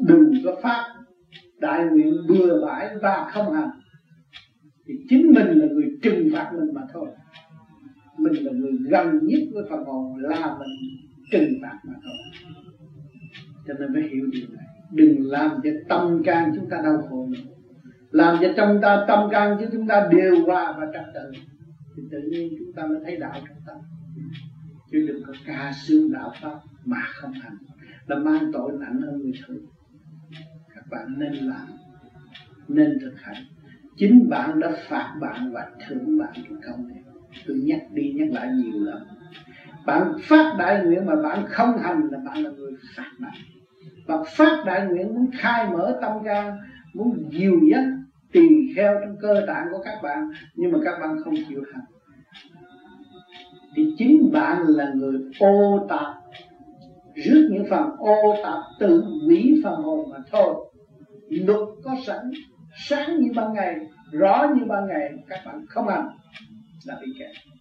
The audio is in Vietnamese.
đừng có phát. Đại nguyện bừa bãi và không hành. Thì chính mình là người trừng phạt mình mà thôi. Mình là người gần nhất với phần hồn là mình trừng phạt mà thôi. Cho nên phải hiểu điều này. Đừng làm cho tâm can chúng ta đau khổ nữa. Làm cho trong ta tâm can chứ chúng ta điều hòa và trật tự. Thì tự nhiên chúng ta mới thấy đạo trong tâm chứ đừng có ca xương đạo pháp mà không hành. Là mang tội nặng hơn người thường bạn nên làm, nên thực hành. Chính bạn đã phạt bạn và thưởng bạn cái công này. Tôi nhắc đi nhắc lại nhiều lần. Bạn phát đại nguyện mà bạn không hành là bạn là người phạt bạn. Bạn phát đại nguyện muốn khai mở tâm can muốn dìu dắt, tỳ kheo trong cơ tạng của các bạn, nhưng mà các bạn không chịu hành. Thì chính bạn là người ô tạp, rước những phần ô tạp, tự hủy phần hồn mà thôi luật có sẵn, sáng như ban ngày, rõ như ban ngày, các bạn không hành là bị kẹt.